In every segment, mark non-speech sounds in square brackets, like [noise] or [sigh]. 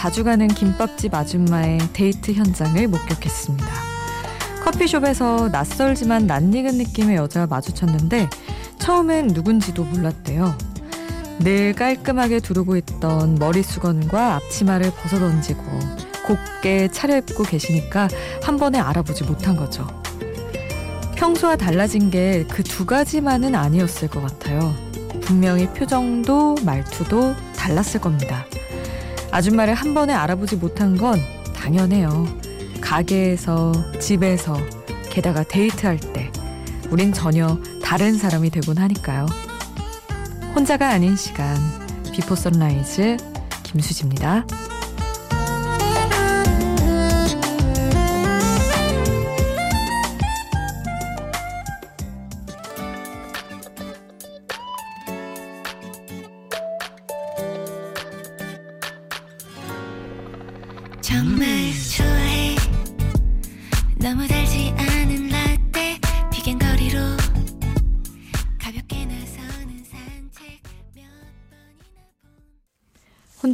자주 가는 김밥집 아줌마의 데이트 현장을 목격했습니다. 커피숍에서 낯설지만 낯익은 느낌의 여자와 마주쳤는데 처음엔 누군지도 몰랐대요. 늘 깔끔하게 두르고 있던 머리 수건과 앞치마를 벗어던지고 곱게 차려입고 계시니까 한 번에 알아보지 못한 거죠. 평소와 달라진 게 그 두 가지만은 아니었을 것 같아요. 분명히 표정도 말투도 달랐을 겁니다. 아줌마를 한 번에 알아보지 못한 건 당연해요. 가게에서, 집에서, 게다가 데이트할 때, 우린 전혀 다른 사람이 되곤 하니까요. 혼자가 아닌 시간, Before Sunrise, 김수지입니다.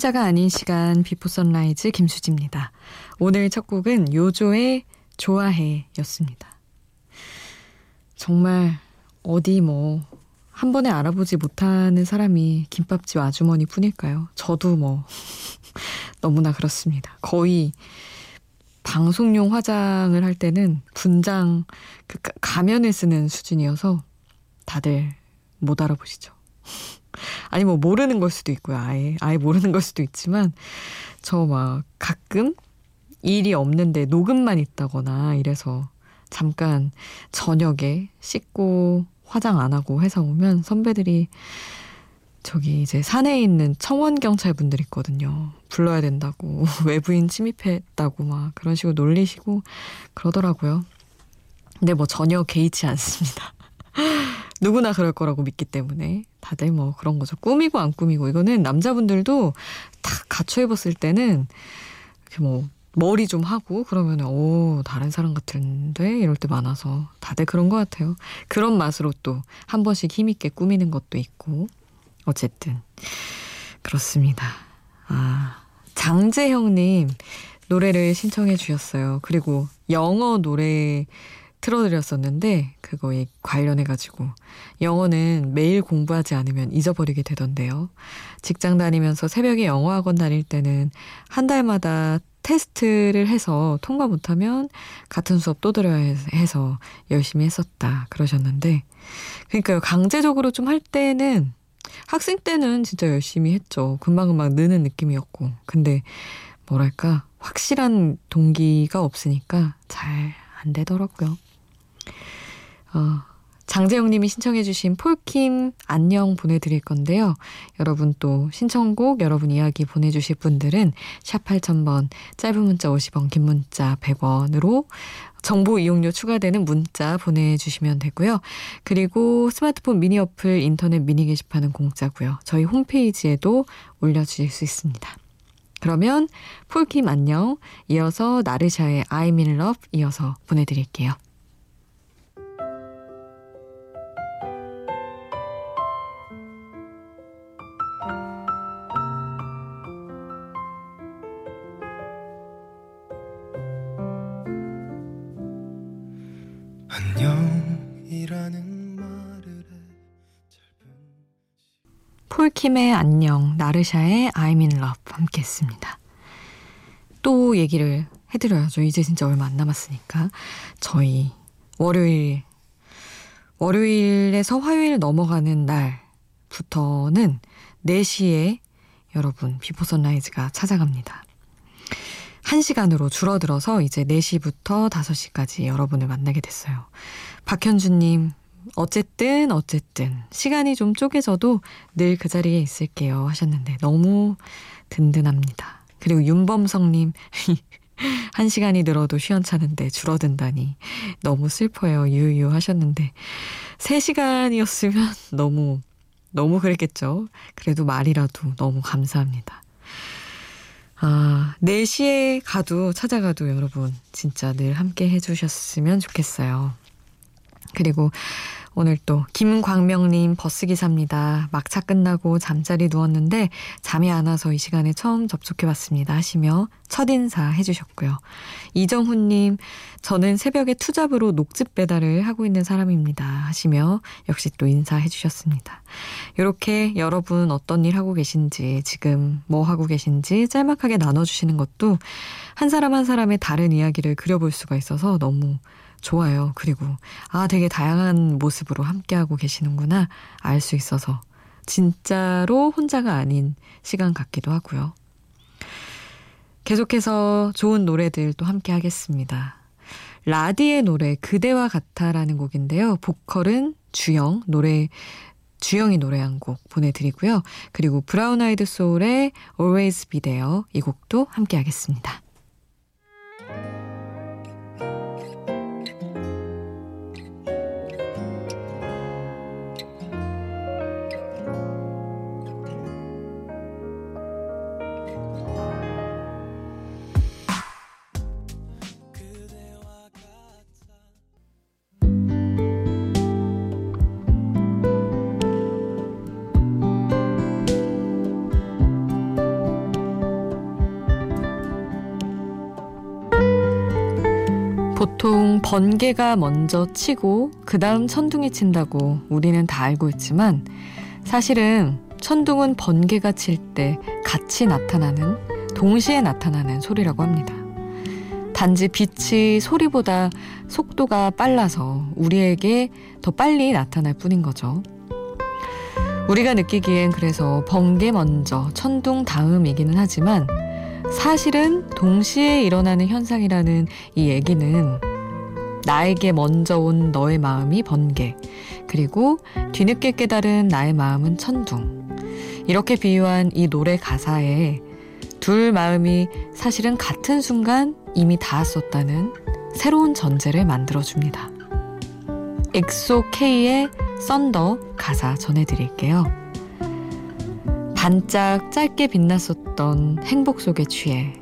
혼자가 아닌 시간 Before Sunrise 김수지입니다. 오늘 첫 곡은 요조의 좋아해 였습니다. 정말 어디 뭐 한 번에 알아보지 못하는 사람이 김밥집 아주머니 뿐일까요? 저도 뭐 [laughs] 너무나 그렇습니다. 거의 방송용 화장을 할 때는 분장 그 가- 가면을 쓰는 수준이어서 다들 못 알아보시죠. 아니 뭐 모르는 걸 수도 있고요. 아예 아예 모르는 걸 수도 있지만 저 막 가끔 일이 없는데 녹음만 있다거나 이래서 잠깐 저녁에 씻고 화장 안 하고 회사 오면 선배들이 저기 이제 산에 있는 청원 경찰 분들 있거든요. 불러야 된다고 [laughs] 외부인 침입했다고 막 그런 식으로 놀리시고 그러더라고요. 근데 뭐 전혀 개의치 않습니다. 누구나 그럴 거라고 믿기 때문에 다들 뭐 그런 거죠. 꾸미고 안 꾸미고 이거는 남자분들도 다 갖춰 입었을 때는 이렇게 뭐 머리 좀 하고 그러면 오 다른 사람 같은데 이럴 때 많아서 다들 그런 것 같아요. 그런 맛으로 또 한 번씩 힘 있게 꾸미는 것도 있고 어쨌든 그렇습니다. 아 장재형님 노래를 신청해 주셨어요. 그리고 영어 노래 틀어드렸었는데 그거에 관련해 가지고 영어는 매일 공부하지 않으면 잊어버리게 되던데요. 직장 다니면서 새벽에 영어 학원 다닐 때는 한 달마다 테스트를 해서 통과 못하면 같은 수업 또 들어야 해서 열심히 했었다 그러셨는데 그러니까요 강제적으로 좀 할 때는 학생 때는 진짜 열심히 했죠 금방금방 느는 느낌이었고 근데 뭐랄까 확실한 동기가 없으니까 잘 안 되더라고요. 어, 장재영님이 신청해주신 폴킴 안녕 보내드릴 건데요. 여러분 또 신청곡 여러분 이야기 보내주실 분들은 샵 8000번 짧은 문자 50원 긴 문자 100원으로 정보 이용료 추가되는 문자 보내주시면 되고요. 그리고 스마트폰 미니 어플 인터넷 미니 게시판은 공짜고요. 저희 홈페이지에도 올려주실 수 있습니다. 그러면 폴킴 안녕 이어서 나르샤의 I'm in love 이어서 보내드릴게요. 킴의 안녕, 나르샤의 I'm in love 함께 했습니다. 또 얘기를 해드려야죠. 이제 진짜 얼마 안 남았으니까. 저희 월요일, 월요일에서 화요일 넘어가는 날부터는 4시에 여러분 Before Sunrise가 찾아갑니다. 1시간으로 줄어들어서 이제 4시부터 5시까지 여러분을 만나게 됐어요. 박현주님, 어쨌든, 어쨌든, 시간이 좀 쪼개져도 늘 그 자리에 있을게요 하셨는데 너무 든든합니다. 그리고 윤범성님, [laughs] 한 시간이 늘어도 시원찮은데 줄어든다니 너무 슬퍼요. 유유 하셨는데, 3시간이었으면 [laughs] 너무, 너무 그랬겠죠. 그래도 말이라도 너무 감사합니다. 아, 4시에 가도 찾아가도 여러분 진짜 늘 함께 해주셨으면 좋겠어요. 그리고 오늘 또 김광명님 버스기사입니다. 막차 끝나고 잠자리 누웠는데 잠이 안 와서 이 시간에 처음 접속해봤습니다 하시며 첫인사 해주셨고요. 이정훈님 저는 새벽에 투잡으로 녹즙 배달을 하고 있는 사람입니다 하시며 역시 또 인사해주셨습니다. 이렇게 여러분 어떤 일 하고 계신지 지금 뭐 하고 계신지 짤막하게 나눠주시는 것도 한 사람 한 사람의 다른 이야기를 그려볼 수가 있어서 너무 좋아요. 그리고 아 되게 다양한 모습으로 함께하고 계시는구나 알 수 있어서 진짜로 혼자가 아닌 시간 같기도 하고요. 계속해서 좋은 노래들 또 함께 하겠습니다. 라디의 노래 그대와 같아라는 곡인데요. 보컬은 주영 노래 주영이 노래한 곡 보내드리고요. 그리고 브라운 아이드 소울의 Always Be There 이 곡도 함께 하겠습니다. 보통 번개가 먼저 치고 그 다음 천둥이 친다고 우리는 다 알고 있지만 사실은 천둥은 번개가 칠 때 같이 나타나는 동시에 나타나는 소리라고 합니다. 단지 빛이 소리보다 속도가 빨라서 우리에게 더 빨리 나타날 뿐인 거죠. 우리가 느끼기엔 그래서 번개 먼저 천둥 다음이기는 하지만 사실은 동시에 일어나는 현상이라는 이 얘기는 나에게 먼저 온 너의 마음이 번개, 그리고 뒤늦게 깨달은 나의 마음은 천둥. 이렇게 비유한 이 노래 가사에 둘 마음이 사실은 같은 순간 이미 닿았었다는 새로운 전제를 만들어줍니다. 엑소 K의 Thunder 가사 전해드릴게요. 반짝 짧게 빛났었던 행복 속에 취해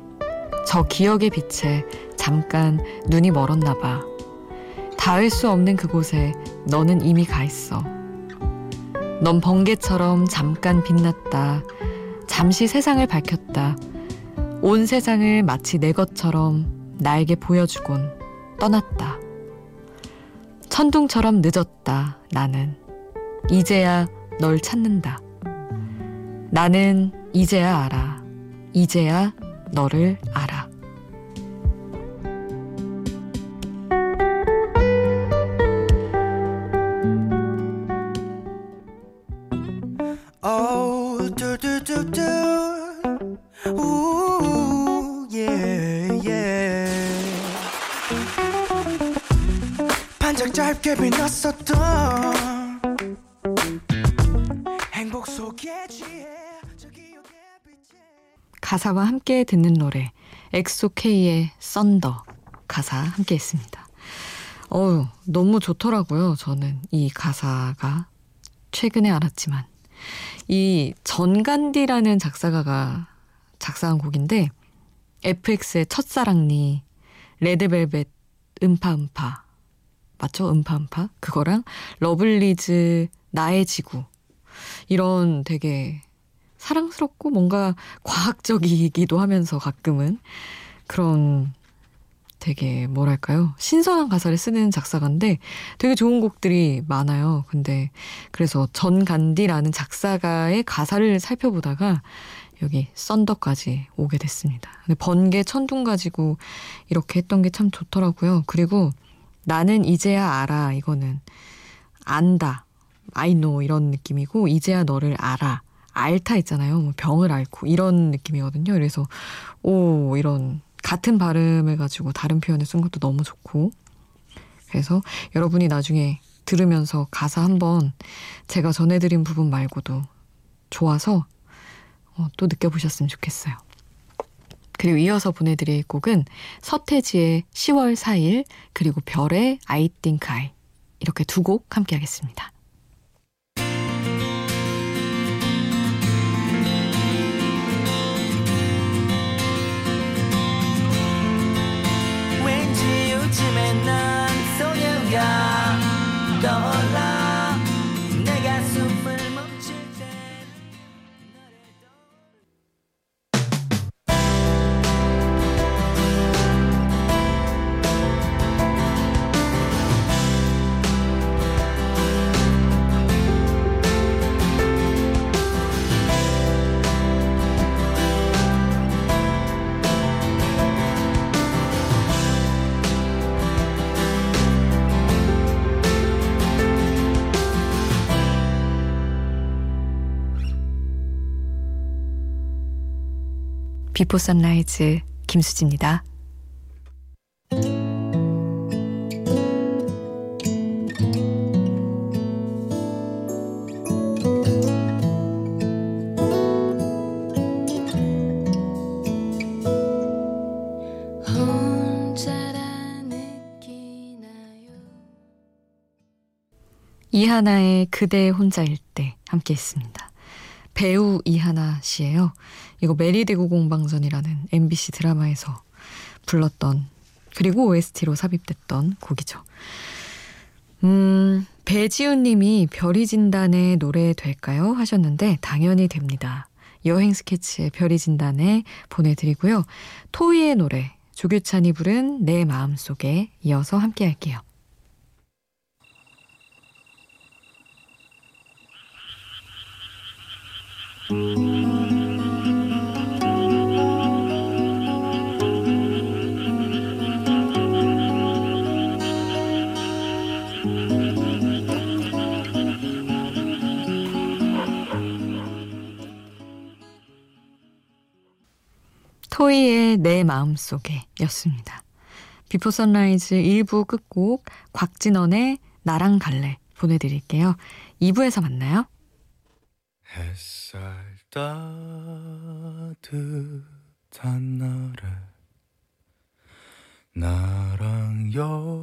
저 기억의 빛에 잠깐 눈이 멀었나 봐. 닿을 수 없는 그곳에 너는 이미 가 있어. 넌 번개처럼 잠깐 빛났다. 잠시 세상을 밝혔다. 온 세상을 마치 내 것처럼 나에게 보여주곤 떠났다. 천둥처럼 늦었다. 나는 이제야 널 찾는다. 나는 이제야 알아. 이제야 너를 알아. Do. Ooh, yeah, yeah. 반짝 짧게 빛났었던 행복 속에 취해 가사와 함께 듣는 노래 엑소 K의 Thunder 가사 함께 했습니다. 어우 너무 좋더라고요. 저는 이 가사가 최근에 알았지만 이 전간디라는 작사가가 작사한 곡인데 FX의 첫사랑니 레드벨벳 음파음파. 맞죠? 음파음파? 그거랑 러블리즈 나의 지구. 이런 되게 사랑스럽고 뭔가 과학적이기도 하면서 가끔은 그런 되게 뭐랄까요 신선한 가사를 쓰는 작사가인데 되게 좋은 곡들이 많아요. 근데 그래서 전간디라는 작사가의 가사를 살펴보다가 여기 썬더까지 오게 됐습니다. 근데 번개 천둥 가지고 이렇게 했던 게 참 좋더라고요. 그리고 나는 이제야 알아 이거는 안다 I know 이런 느낌이고 이제야 너를 알아 알타 있잖아요. 뭐 병을 앓고 이런 느낌이거든요. 그래서 오 이런 같은 발음을 가지고 다른 표현을 쓴 것도 너무 좋고 그래서 여러분이 나중에 들으면서 가사 한번 제가 전해드린 부분 말고도 좋아서 어, 또 느껴보셨으면 좋겠어요. 그리고 이어서 보내드릴 곡은 서태지의 10월 4일 그리고 별의 I think I 이렇게 두 곡 함께 하겠습니다. 왠지 요즘에 난 소녀가 비포 선라이즈 김수지입니다. 이하나의 그대 혼자일 때 함께 했습니다. 배우 이하나 씨예요. 이거 메리 대구 공방전이라는 MBC 드라마에서 불렀던 그리고 OST로 삽입됐던 곡이죠. 음, 배지훈 님이 별이 진단의 노래 될까요? 하셨는데 당연히 됩니다. 여행 스케치의 별이 진단에 보내드리고요. 토이의 노래 조규찬이 부른 내 마음속에 이어서 함께 할게요. 토이의 내 마음속에 였습니다. Before Sunrise 1부 끝곡 곽진언의 나랑 갈래 보내드릴게요. 2부에서 만나요. 햇살 따뜻한 날에 나랑 여행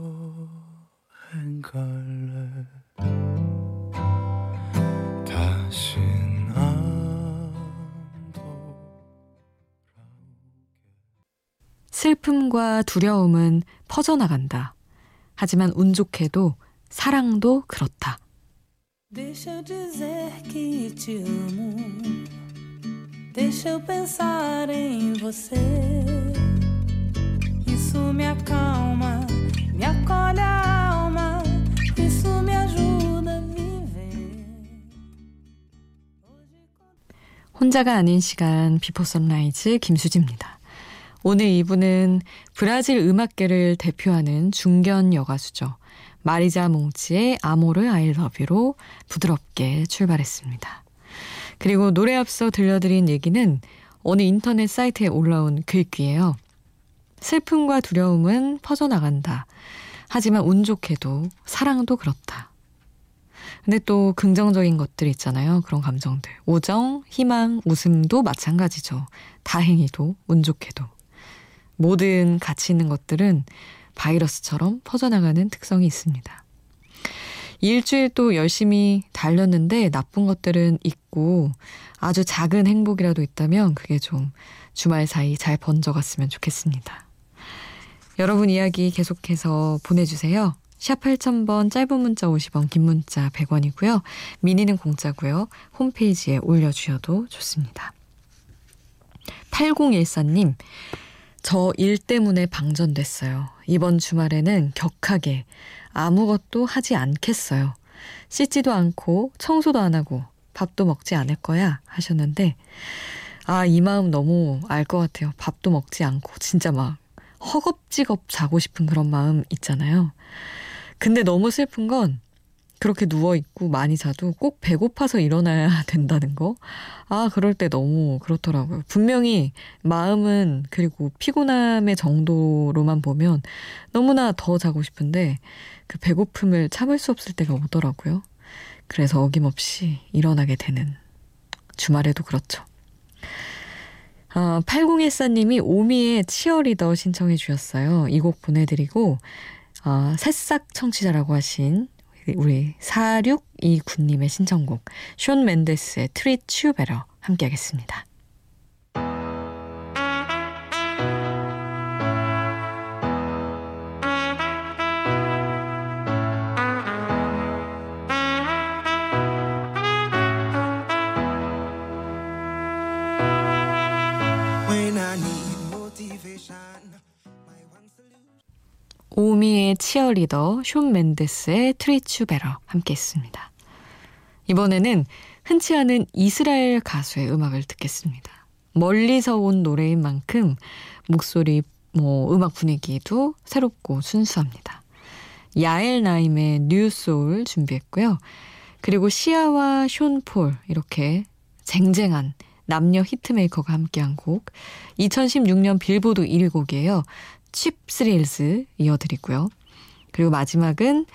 갈래 다신 안 슬픔과 두려움은 퍼져나간다. 하지만 운 좋게도 사랑도 그렇다. Deixa eu dizer que te amo. Deixa eu pensar em você. Isso me acalma, me acolhe a alma. Isso me ajuda a viver. 혼자가 아닌 시간 Before Sunrise 김수지입니다. 오늘 이분은 브라질 음악계를 대표하는 중견 여가수죠. 마리자 몽치의 Amor I Love You로 부드럽게 출발했습니다. 그리고 노래 앞서 들려드린 얘기는 어느 인터넷 사이트에 올라온 글귀예요. 슬픔과 두려움은 퍼져나간다. 하지만 운 좋게도 사랑도 그렇다. 근데 또 긍정적인 것들 있잖아요. 그런 감정들. 우정, 희망, 웃음도 마찬가지죠. 다행히도, 운 좋게도. 모든 가치 있는 것들은 바이러스처럼 퍼져나가는 특성이 있습니다. 일주일 또 열심히 달렸는데 나쁜 것들은 있고 아주 작은 행복이라도 있다면 그게 좀 주말 사이 잘 번져갔으면 좋겠습니다. 여러분 이야기 계속해서 보내주세요. 샵 8000번 짧은 문자 50원 긴 문자 100원이고요. 미니는 공짜고요. 홈페이지에 올려주셔도 좋습니다. 8014님 저 일 때문에 방전됐어요. 이번 주말에는 격하게 아무것도 하지 않겠어요. 씻지도 않고 청소도 안 하고 밥도 먹지 않을 거야 하셨는데 아 이 마음 너무 알 것 같아요. 밥도 먹지 않고 진짜 막 허겁지겁 자고 싶은 그런 마음 있잖아요. 근데 너무 슬픈 건 그렇게 누워있고 많이 자도 꼭 배고파서 일어나야 [laughs] 된다는 거. 아, 그럴 때 너무 그렇더라고요. 분명히 마음은 그리고 피곤함의 정도로만 보면 너무나 더 자고 싶은데 그 배고픔을 참을 수 없을 때가 오더라고요. 그래서 어김없이 일어나게 되는 주말에도 그렇죠. 아, 8014님이 오미의 치어리더 신청해 주셨어요. 이 곡 보내드리고, 아, 새싹 청취자라고 하신 우리 4629님의 신청곡, 숀 맨데스의 트릿 츄베러 함께 하겠습니다. 오미의 Cheerleader, 숀 맨데스의 Treat You Better 함께 했습니다. 이번에는 흔치 않은 이스라엘 가수의 음악을 듣겠습니다. 멀리서 온 노래인 만큼 목소리, 뭐 음악 분위기도 새롭고 순수합니다. 야엘 나임의 New Soul 준비했고요. 그리고 시아와 숀 폴 이렇게 쟁쟁한 남녀 hitmaker가 함께한 곡 2016년 빌보드 1위 곡이에요. Cheap Thrills 이어드리고요. 그리고 마지막은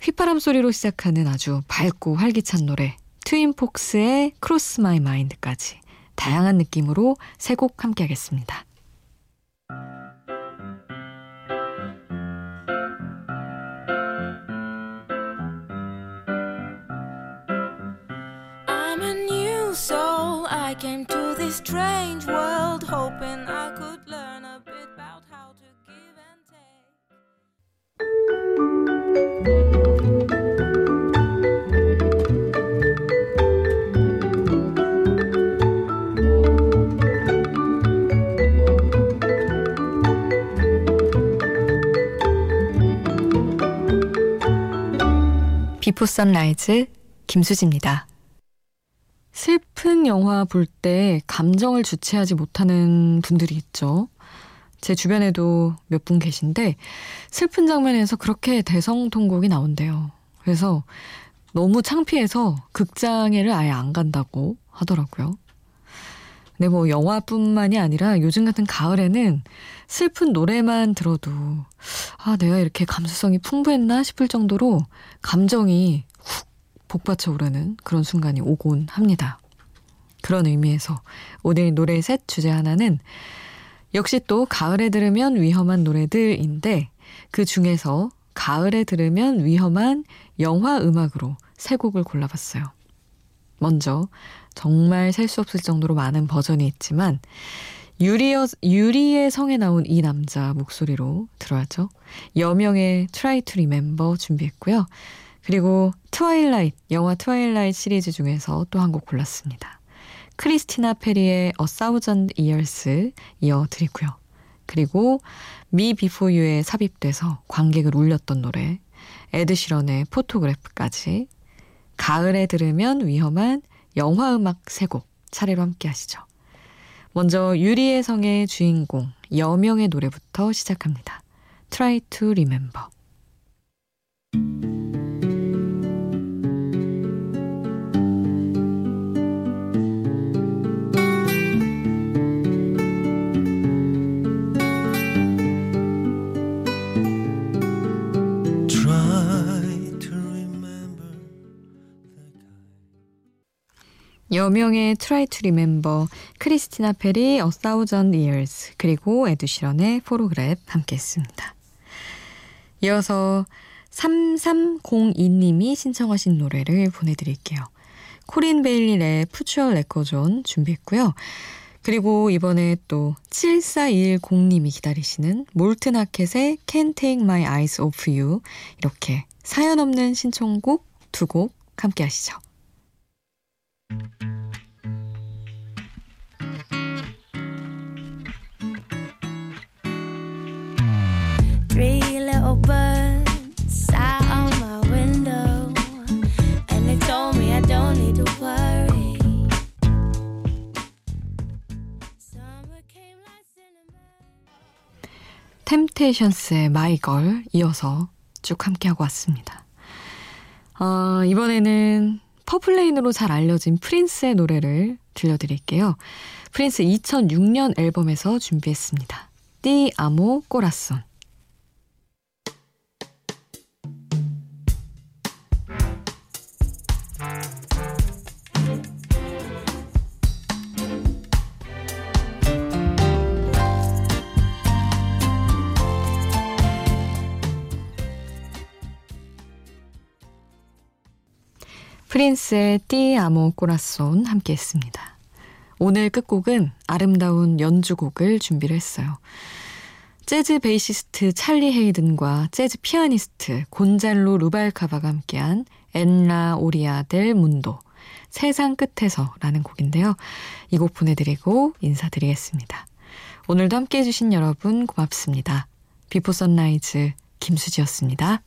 휘파람 소리로 시작하는 아주 밝고 활기찬 노래 Twin Forks의 Cross My Mind까지 다양한 느낌으로 세 곡 함께 하겠습니다. Before Sunrise 김수지입니다. 슬픈 영화 볼 때 감정을 주체하지 못하는 분들이 있죠. 제 주변에도 몇 분 계신데 슬픈 장면에서 그렇게 대성통곡이 나온대요. 그래서 너무 창피해서 극장에를 아예 안 간다고 하더라고요. 근데 뭐 영화뿐만이 아니라 요즘 같은 가을에는 슬픈 노래만 들어도 아 내가 이렇게 감수성이 풍부했나 싶을 정도로 감정이 훅 복받쳐 오르는 그런 순간이 오곤 합니다. 그런 의미에서 오늘 노래 셋 주제 하나는 역시 또 가을에 들으면 위험한 노래들인데 그 중에서 가을에 들으면 위험한 영화 음악으로 세 곡을 골라봤어요. 먼저 정말 셀 수 없을 정도로 많은 버전이 있지만 유리의, 유리의 성에 나온 이 남자 목소리로 들어야죠. 여명의 Try to Remember 준비했고요. 그리고 Twilight, 영화 Twilight 시리즈 중에서 또 한 곡 골랐습니다. 크리스티나 페리의 A Thousand Years 이어 드리고요. 그리고 Me Before You에 삽입돼서 관객을 울렸던 노래 에드 시런의 Photograph까지 가을에 들으면 위험한 영화 음악 세 곡 차례로 함께 하시죠. 먼저 유리의 성의 주인공 여명의 노래부터 시작합니다. Try to Remember. 여명의 to Remember, 크리스티나 페리 A Thousand Years, 그리고 에드시런의 Photograph 함께 했습니다. 이어서 3302님이 신청하신 노래를 보내드릴게요. 코린 베일리의 Put Your Records On 준비했고요. 그리고 이번에 또 7410님이 기다리시는 몰튼 하켓의 Can't Take My Eyes Off You 이렇게 사연 없는 신청곡 두 곡 함께 하시죠. 템테이션스의 마이걸 이어서 쭉 함께하고 왔습니다. 어, 이번에는 Purple Rain으로 잘 알려진 프린스의 노래를 들려드릴게요. 프린스 2006년 앨범에서 준비했습니다. Te Amo Corazón. 프린스의 Te Amo Corazón 함께 했습니다. 오늘 끝곡은 아름다운 연주곡을 준비를 했어요. 재즈 베이시스트 찰리 헤이든과 재즈 피아니스트 곤잘로 루발카바가 함께한 En la Orilla del Mundo 세상 끝에서라는 곡인데요. 이 곡 보내드리고 인사드리겠습니다. 오늘도 함께 해주신 여러분 고맙습니다. Before Sunrise 김수지였습니다.